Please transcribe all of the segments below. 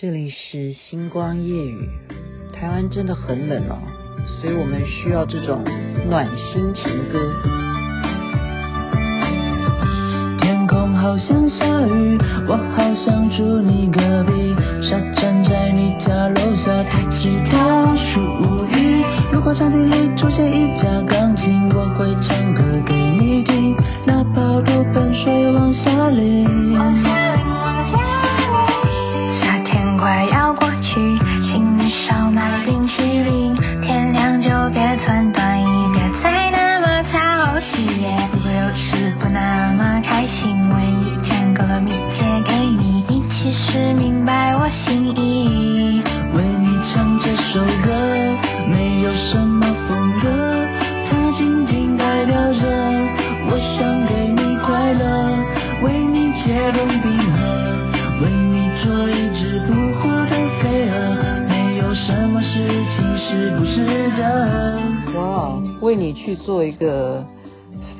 这里是星光夜雨，台湾真的很冷哦，所以我们需要这种暖心情歌。天空好像下雨，我好想住你隔壁，傻站在你家楼下，抬起倒数无语。如果餐厅里出现一架钢琴，我会唱为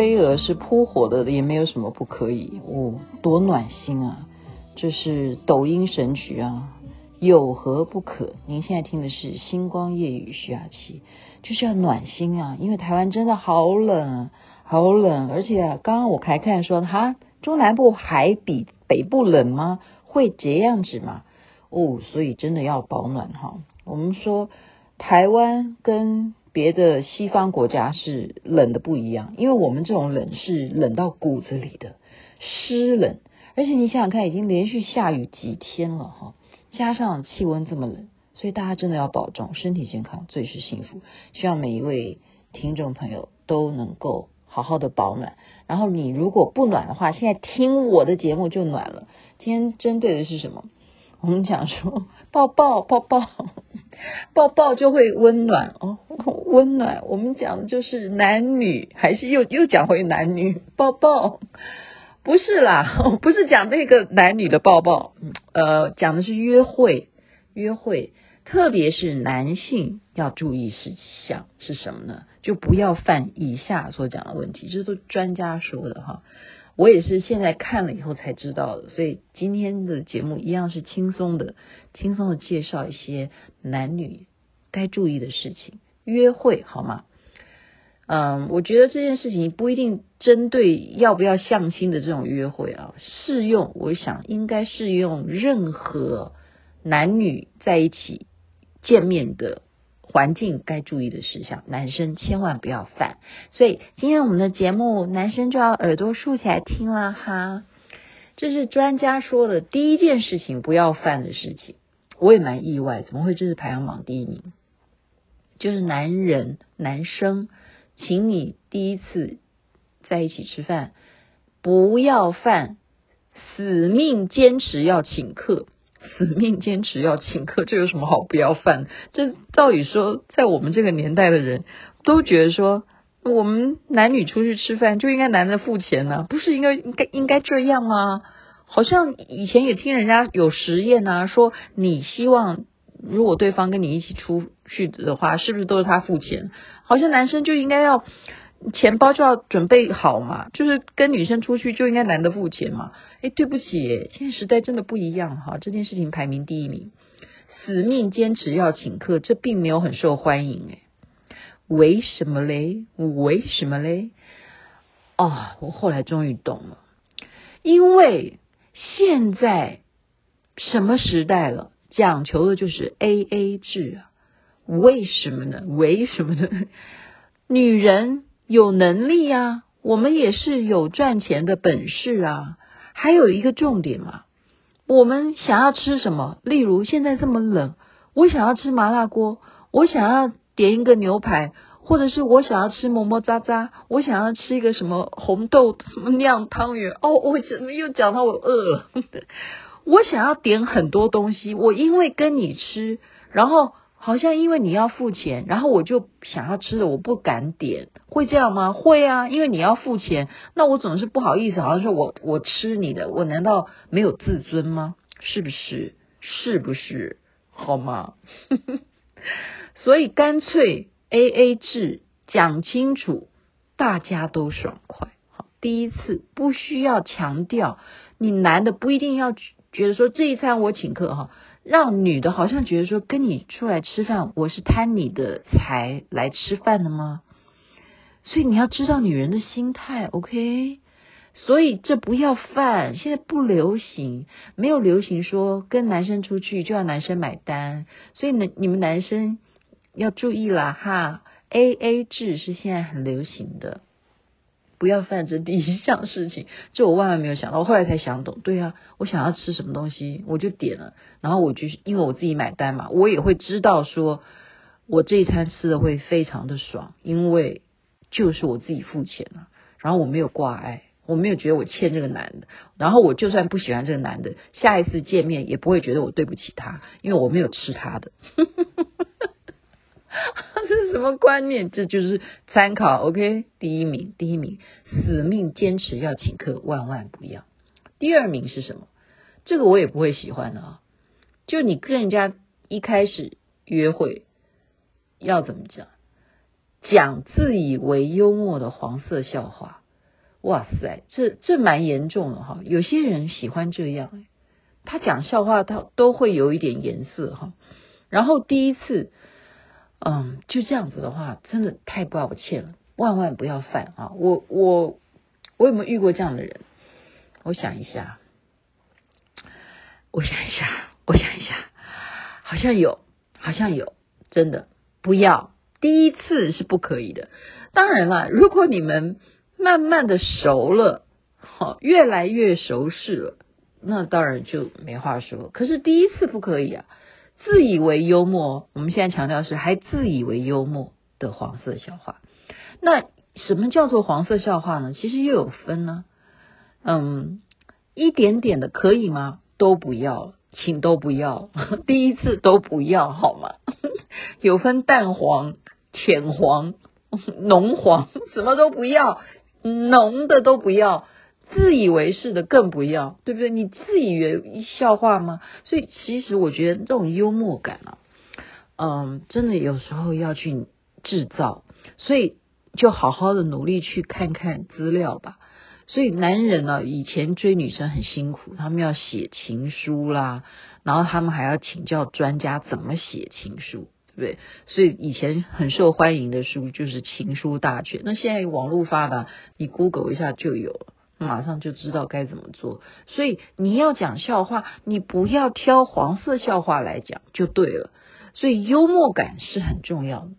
飞蛾是扑火的，也没有什么不可以哦，多暖心啊！这是抖音神曲啊，有何不可？您现在听的是《星光夜雨》徐雅琪，就是要暖心啊！因为台湾真的好冷，好冷，而且啊，刚刚我还看说，哈，中南部还比北部冷吗？会这样子吗？哦，所以真的要保暖哈。我们说台湾跟别的西方国家是冷的不一样，因为我们这种冷是冷到骨子里的湿冷，而且你想想看，已经连续下雨几天了哈，加上气温这么冷，所以大家真的要保重身体健康，最是幸福。希望每一位听众朋友都能够好好的保暖。然后你如果不暖的话，现在听我的节目就暖了。今天针对的是什么？我们讲说抱抱抱抱抱抱就会温暖哦，温暖。我们讲的就是男女，还是又又讲回男女抱抱？不是啦，不是讲那个男女的抱抱，呃，讲的是约会，约会，特别是男性要注意事项是什么呢？就不要犯以下所讲的问题，这都专家说的哈。我也是现在看了以后才知道的，所以今天的节目一样是轻松的，轻松的介绍一些男女该注意的事情。约会好吗？嗯，我觉得这件事情不一定针对要不要相亲的这种约会啊，适用，我想应该适用任何男女在一起见面的。环境该注意的事项，男生千万不要犯。所以今天我们的节目，男生就要耳朵竖起来听了哈。这是专家说的第一件事情不要犯的事情，我也蛮意外，怎么会这是排行榜第一名？就是男人男生，请你第一次在一起吃饭，不要犯死命坚持要请客。死命坚持要请客，这有什么好不要饭？这照理说，在我们这个年代的人都觉得说，我们男女出去吃饭就应该男的付钱呢、不是应该应该应该这样吗？好像以前也听人家有实验啊，说你希望如果对方跟你一起出去的话，是不是都是他付钱？好像男生就应该要。钱包就要准备好嘛，就是跟女生出去就应该男的付钱嘛。哎，对不起，现在时代真的不一样哈，这件事情排名第一名，死命坚持要请客，这并没有很受欢迎哎。为什么嘞？为什么嘞？哦，我后来终于懂了，因为现在什么时代了，讲求的就是 AA 制啊。为什么呢？为什么呢？女人。有能力啊，我们也是有赚钱的本事啊。还有一个重点嘛，我们想要吃什么？例如现在这么冷，我想要吃麻辣锅，我想要点一个牛排，或者是我想要吃么么喳喳，我想要吃一个什么红豆什么酿汤圆。哦，我怎么又讲到我饿了？我想要点很多东西，我因为跟你吃，然后。好像因为你要付钱，然后我就想要吃的，我不敢点，会这样吗？会啊，因为你要付钱，那我总是不好意思，好像说我我吃你的，我难道没有自尊吗？是不是？是不是？好吗？所以干脆 AA 制讲清楚，大家都爽快。好，第一次不需要强调，你男的不一定要觉得说这一餐我请客哈。让女的好像觉得说跟你出来吃饭，我是贪你的财来吃饭的吗？所以你要知道女人的心态，OK？所以这不要犯，现在不流行，没有流行说跟男生出去就要男生买单，所以呢，你们男生要注意了哈，AA 制是现在很流行的。不要犯这第一项事情，这我万万没有想到，我后来才想懂。对啊，我想要吃什么东西，我就点了，然后我就因为我自己买单嘛，我也会知道说，我这一餐吃的会非常的爽，因为就是我自己付钱了，然后我没有挂碍，我没有觉得我欠这个男的，然后我就算不喜欢这个男的，下一次见面也不会觉得我对不起他，因为我没有吃他的。这是什么观念？这就是参考。OK，第一名，第一名，死命坚持要请客，万万不要。第二名是什么？这个我也不会喜欢的啊。就你跟人家一开始约会，要怎么讲？讲自以为幽默的黄色笑话。哇塞，这这蛮严重的哈。有些人喜欢这样，他讲笑话他都会有一点颜色哈。然后第一次。嗯，就这样子的话，真的太抱歉了，万万不要犯啊！我我我有没有遇过这样的人？我想一下，我想一下，我想一下，好像有，好像有，真的不要，第一次是不可以的。当然了，如果你们慢慢的熟了，好，越来越熟识了，那当然就没话说。可是第一次不可以啊。自以为幽默，我们现在强调是还自以为幽默的黄色笑话。那什么叫做黄色笑话呢？其实又有分呢。嗯，一点点的可以吗？都不要，请都不要，第一次都不要，好吗？有分淡黄、浅黄、浓黄，什么都不要，浓的都不要。自以为是的更不要，对不对？你自以为笑话吗？所以其实我觉得这种幽默感啊，嗯，真的有时候要去制造，所以就好好的努力去看看资料吧。所以男人呢，以前追女生很辛苦，他们要写情书啦，然后他们还要请教专家怎么写情书，对不对？所以以前很受欢迎的书就是《情书大全》。那现在网络发达，你 Google 一下就有了。马上就知道该怎么做，所以你要讲笑话，你不要挑黄色笑话来讲就对了。所以幽默感是很重要的。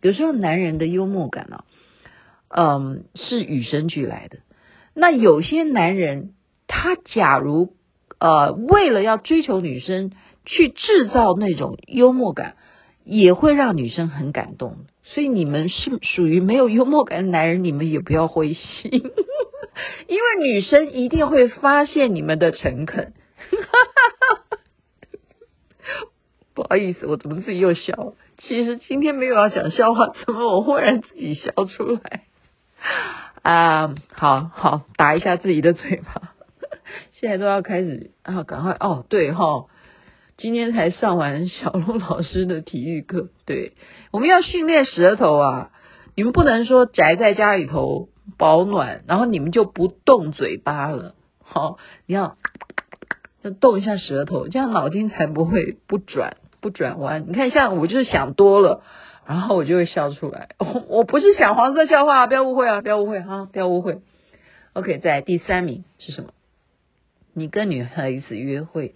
有时候男人的幽默感呢、啊，嗯，是与生俱来的。那有些男人，他假如呃为了要追求女生，去制造那种幽默感，也会让女生很感动。所以你们是属于没有幽默感的男人，你们也不要灰心。因为女生一定会发现你们的诚恳，不好意思，我怎么自己又笑？其实今天没有要讲笑话，怎么我忽然自己笑出来？啊，好好打一下自己的嘴巴。现在都要开始啊，赶快哦，对哈、今天才上完小鹿老师的体育课，对，我们要训练舌头啊，你们不能说宅在家里头。保暖，然后你们就不动嘴巴了。好，你要要动一下舌头，这样脑筋才不会不转不转弯。你看，像我就是想多了，然后我就会笑出来。我 我不是想黄色笑话，不要误会啊，不要误会哈，不要误会。OK，在第三名是什么？你跟女孩子约会，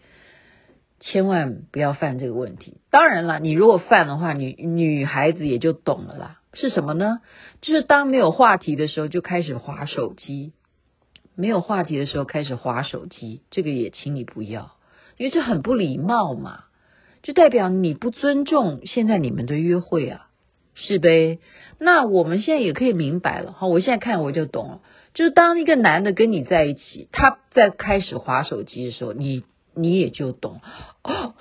千万不要犯这个问题。当然了，你如果犯的话，女女孩子也就懂了啦。是什么呢？就是当没有话题的时候，就开始划手机；没有话题的时候开始划手机，这个也请你不要，因为这很不礼貌嘛，就代表你不尊重现在你们的约会啊，是呗？那我们现在也可以明白了哈，我现在看我就懂了，就是当一个男的跟你在一起，他在开始划手机的时候，你你也就懂哦。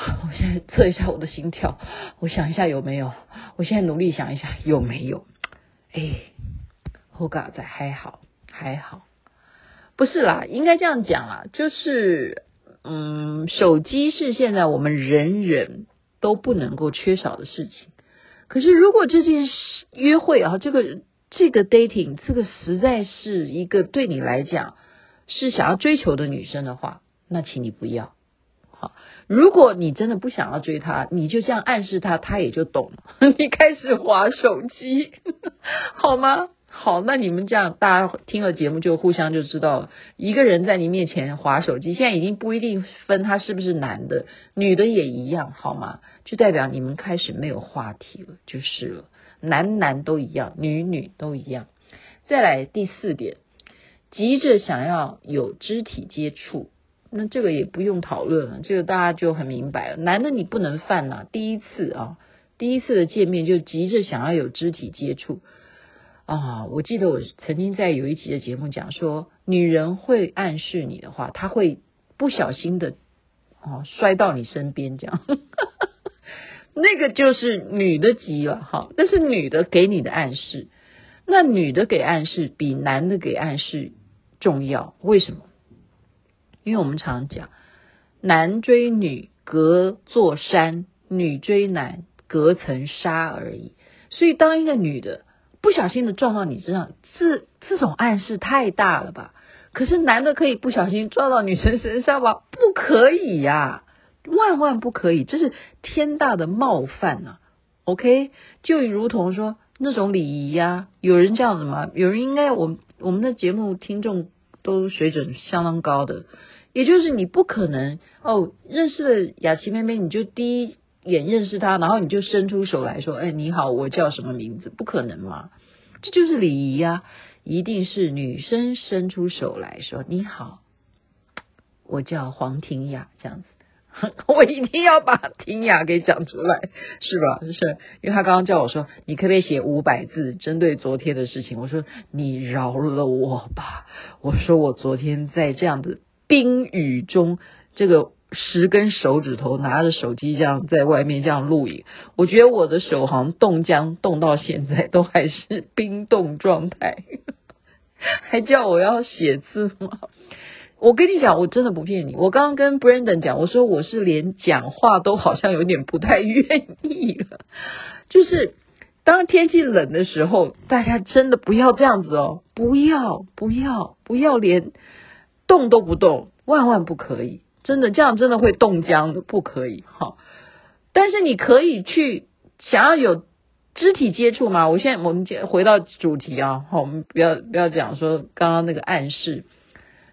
我现在测一下我的心跳，我想一下有没有。我现在努力想一下有没有。哎，后嘎仔还好还好，不是啦，应该这样讲啦，就是嗯，手机是现在我们人人都不能够缺少的事情。可是如果这件事约会啊，这个这个 dating，这个实在是一个对你来讲是想要追求的女生的话，那请你不要。哈。如果你真的不想要追他，你就这样暗示他，他也就懂了。你开始划手机，好吗？好，那你们这样，大家听了节目就互相就知道了。一个人在你面前划手机，现在已经不一定分他是不是男的，女的也一样，好吗？就代表你们开始没有话题了，就是了。男男都一样，女女都一样。再来第四点，急着想要有肢体接触，那这个也不用讨论了，这个大家就很明白了。男的你不能犯呐，第一次啊，第一次的见面就急着想要有肢体接触啊！我记得我曾经在有一集的节目讲说，女人会暗示你的话，她会不小心的哦摔到你身边这样。那个就是女的急了哈，那是女的给你的暗示。那女的给暗示比男的给暗示重要，为什么？因为我们常讲，男追女隔座山，女追男隔层纱而已。所以，当一个女的不小心的撞到你身上，这这种暗示太大了吧？可是男的可以不小心撞到女生身上吗？不可以呀。万万不可以，这是天大的冒犯呐、！OK，就如同说那种礼仪呀，有人这样子吗？有人应该，我我们的节目听众都水准相当高的，也就是你不可能哦，认识了雅琪妹妹，你就第一眼认识她，然后你就伸出手来说，哎，你好，我叫什么名字？不可能嘛，这就是礼仪呀，一定是女生伸出手来说，你好，我叫黄婷雅，这样子。我一定要把婷雅给讲出来，是吧？就是因为他刚刚叫我说，你可不可以写五百字针对昨天的事情？我说你饶了我吧。我说我昨天在这样的冰雨中，这个十根手指头拿着手机这样在外面这样录影，我觉得我的手好像冻僵，冻到现在都还是冰冻状态，还叫我要写字吗？我跟你讲，我真的不骗你。我刚刚跟 Brandon 讲，我说我是连讲话都好像有点不太愿意了。就是当天气冷的时候，大家真的不要这样子哦，不要，不要，不要连动都不动，万万不可以。真的这样真的会冻僵的，不可以哈。但是你可以去想要有肢体接触吗？我现在我们回到主题啊，好，我们不要不要讲说刚刚那个暗示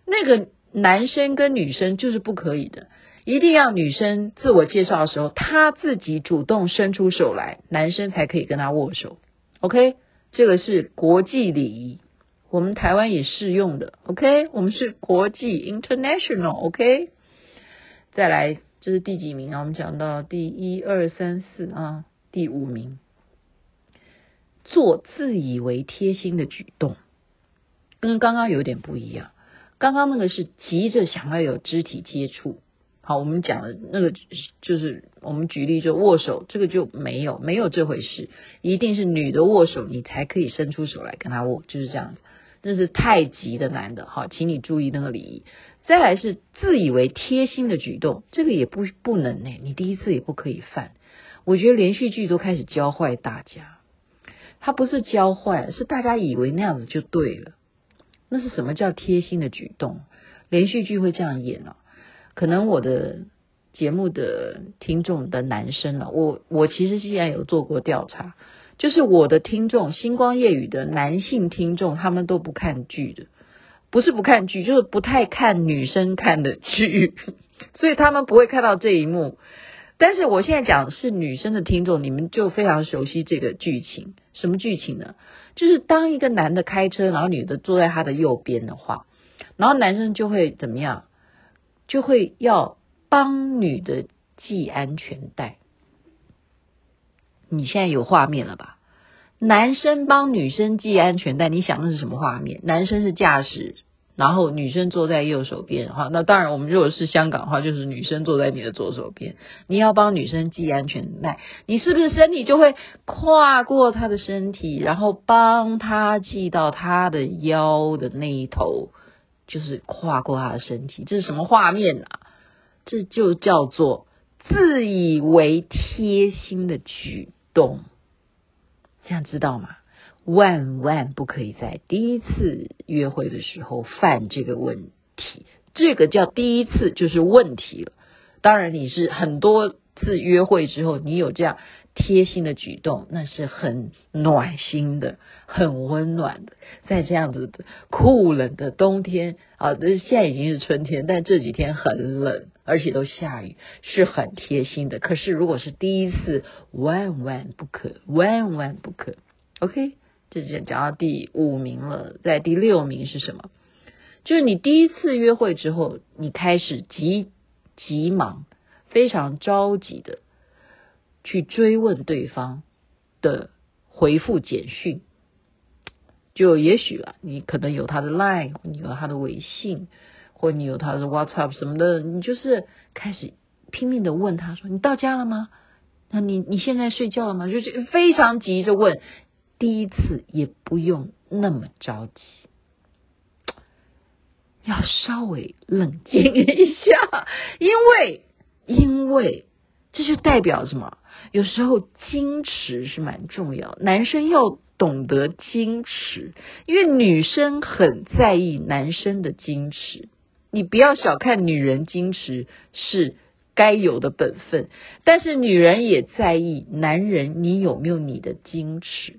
那个。男生跟女生就是不可以的，一定要女生自我介绍的时候，她自己主动伸出手来，男生才可以跟她握手。OK，这个是国际礼仪，我们台湾也适用的。OK，我们是国际 international。OK，再来，这是第几名啊？我们讲到第一二三四啊，第五名，做自以为贴心的举动，跟刚刚有点不一样。刚刚那个是急着想要有肢体接触，好，我们讲的那个就是我们举例就握手，这个就没有没有这回事，一定是女的握手，你才可以伸出手来跟她握，就是这样子。那是太极的男的，好，请你注意那个礼仪。再来是自以为贴心的举动，这个也不不能呢，你第一次也不可以犯。我觉得连续剧都开始教坏大家，他不是教坏，是大家以为那样子就对了。那是什么叫贴心的举动？连续剧会这样演啊？可能我的节目的听众的男生啊，我我其实现在有做过调查，就是我的听众星光夜雨的男性听众，他们都不看剧的，不是不看剧，就是不太看女生看的剧，所以他们不会看到这一幕。但是我现在讲是女生的听众，你们就非常熟悉这个剧情。什么剧情呢？就是当一个男的开车，然后女的坐在他的右边的话，然后男生就会怎么样？就会要帮女的系安全带。你现在有画面了吧？男生帮女生系安全带，你想的是什么画面？男生是驾驶。然后女生坐在右手边，哈，那当然我们如果是香港的话，就是女生坐在你的左手边。你要帮女生系安全带，你是不是身体就会跨过她的身体，然后帮她系到她的腰的那一头，就是跨过他的身体。这是什么画面啊？这就叫做自以为贴心的举动，这样知道吗？万万不可以在第一次约会的时候犯这个问题，这个叫第一次就是问题了。当然你是很多次约会之后，你有这样贴心的举动，那是很暖心的，很温暖的。在这样子的酷冷的冬天啊，这现在已经是春天，但这几天很冷，而且都下雨，是很贴心的。可是如果是第一次，万万不可，万万不可。OK，这就讲到第五名了，在第六名是什么？就是你第一次约会之后，你开始急急忙、非常着急的去追问对方的回复简讯，就也许啊，你可能有他的 Line，你有他的微信，或你有他的 WhatsApp 什么的，你就是开始拼命的问他说：“你到家了吗？那你你现在睡觉了吗？”就是非常急着问。第一次也不用那么着急。要稍微冷静一下，因为因为这就代表什么？有时候矜持是蛮重要，男生要懂得矜持，因为女生很在意男生的矜持。你不要小看女人矜持是该有的本分，但是女人也在意男人你有没有你的矜持。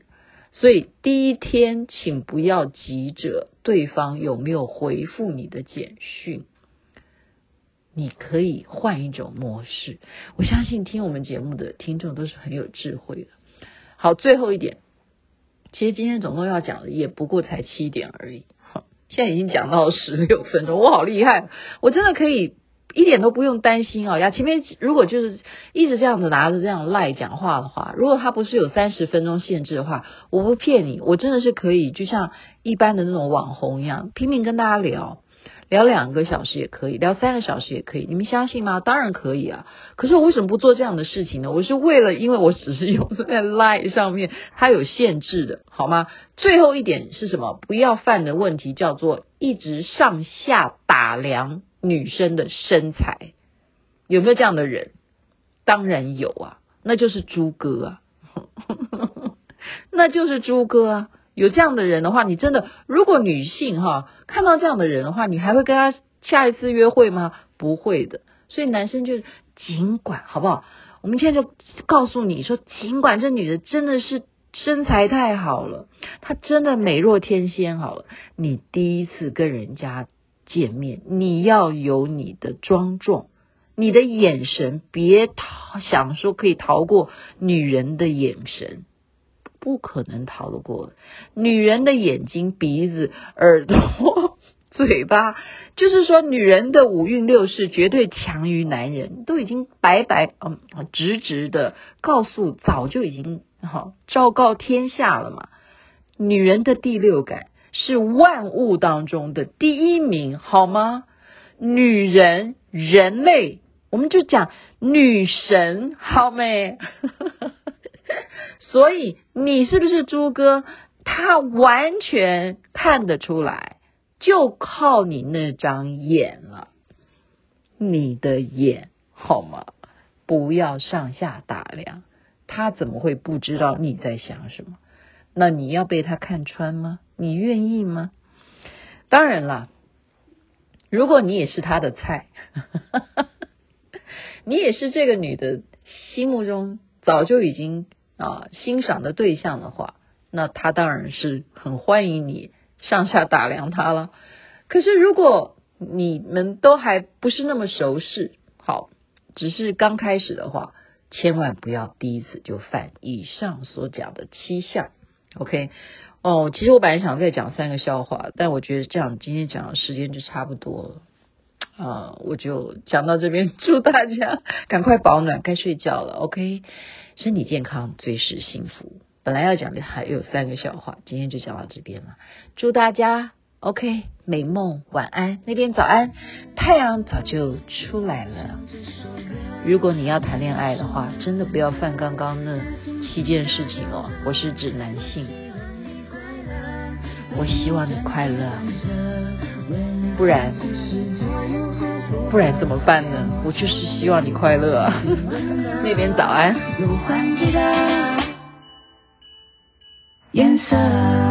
所以第一天，请不要急着对方有没有回复你的简讯，你可以换一种模式。我相信听我们节目的听众都是很有智慧的。好，最后一点，其实今天总共要讲的也不过才七点而已。好，现在已经讲到十六分钟，我好厉害，我真的可以。一点都不用担心哦！呀，前面如果就是一直这样子拿着这样赖讲话的话，如果他不是有三十分钟限制的话，我不骗你，我真的是可以，就像一般的那种网红一样，拼命跟大家聊，聊两个小时也可以，聊三个小时也可以，你们相信吗？当然可以啊！可是我为什么不做这样的事情呢？我是为了，因为我只是用在 live 上面，它有限制的，好吗？最后一点是什么？不要犯的问题叫做一直上下打量。女生的身材有没有这样的人？当然有啊，那就是猪哥啊，那就是猪哥啊。有这样的人的话，你真的，如果女性哈看到这样的人的话，你还会跟他下一次约会吗？不会的。所以男生就尽管好不好？我们现在就告诉你说，尽管这女的真的是身材太好了，她真的美若天仙好了，你第一次跟人家。见面，你要有你的庄重，你的眼神别逃，想说可以逃过女人的眼神，不可能逃得过。女人的眼睛、鼻子、耳朵、嘴巴，就是说女人的五运六识绝对强于男人，都已经白白嗯直直的告诉，早就已经好昭告天下了嘛。女人的第六感。是万物当中的第一名，好吗？女人、人类，我们就讲女神，好没？所以你是不是猪哥？他完全看得出来，就靠你那张眼了。你的眼，好吗？不要上下打量，他怎么会不知道你在想什么？那你要被他看穿吗？你愿意吗？当然啦，如果你也是他的菜，你也是这个女的心目中早就已经啊欣赏的对象的话，那他当然是很欢迎你上下打量他了。可是如果你们都还不是那么熟识，好，只是刚开始的话，千万不要第一次就犯以上所讲的七项。OK，哦，其实我本来想再讲三个笑话，但我觉得这样今天讲的时间就差不多了啊，我就讲到这边，祝大家赶快保暖，该睡觉了。OK，身体健康最是幸福。本来要讲的还有三个笑话，今天就讲到这边了。祝大家 OK 美梦，晚安。那边早安，太阳早就出来了。如果你要谈恋爱的话，真的不要犯刚刚那七件事情哦。我是指男性，我希望你快乐，不然不然怎么办呢？我就是希望你快乐啊。那边早安。颜色。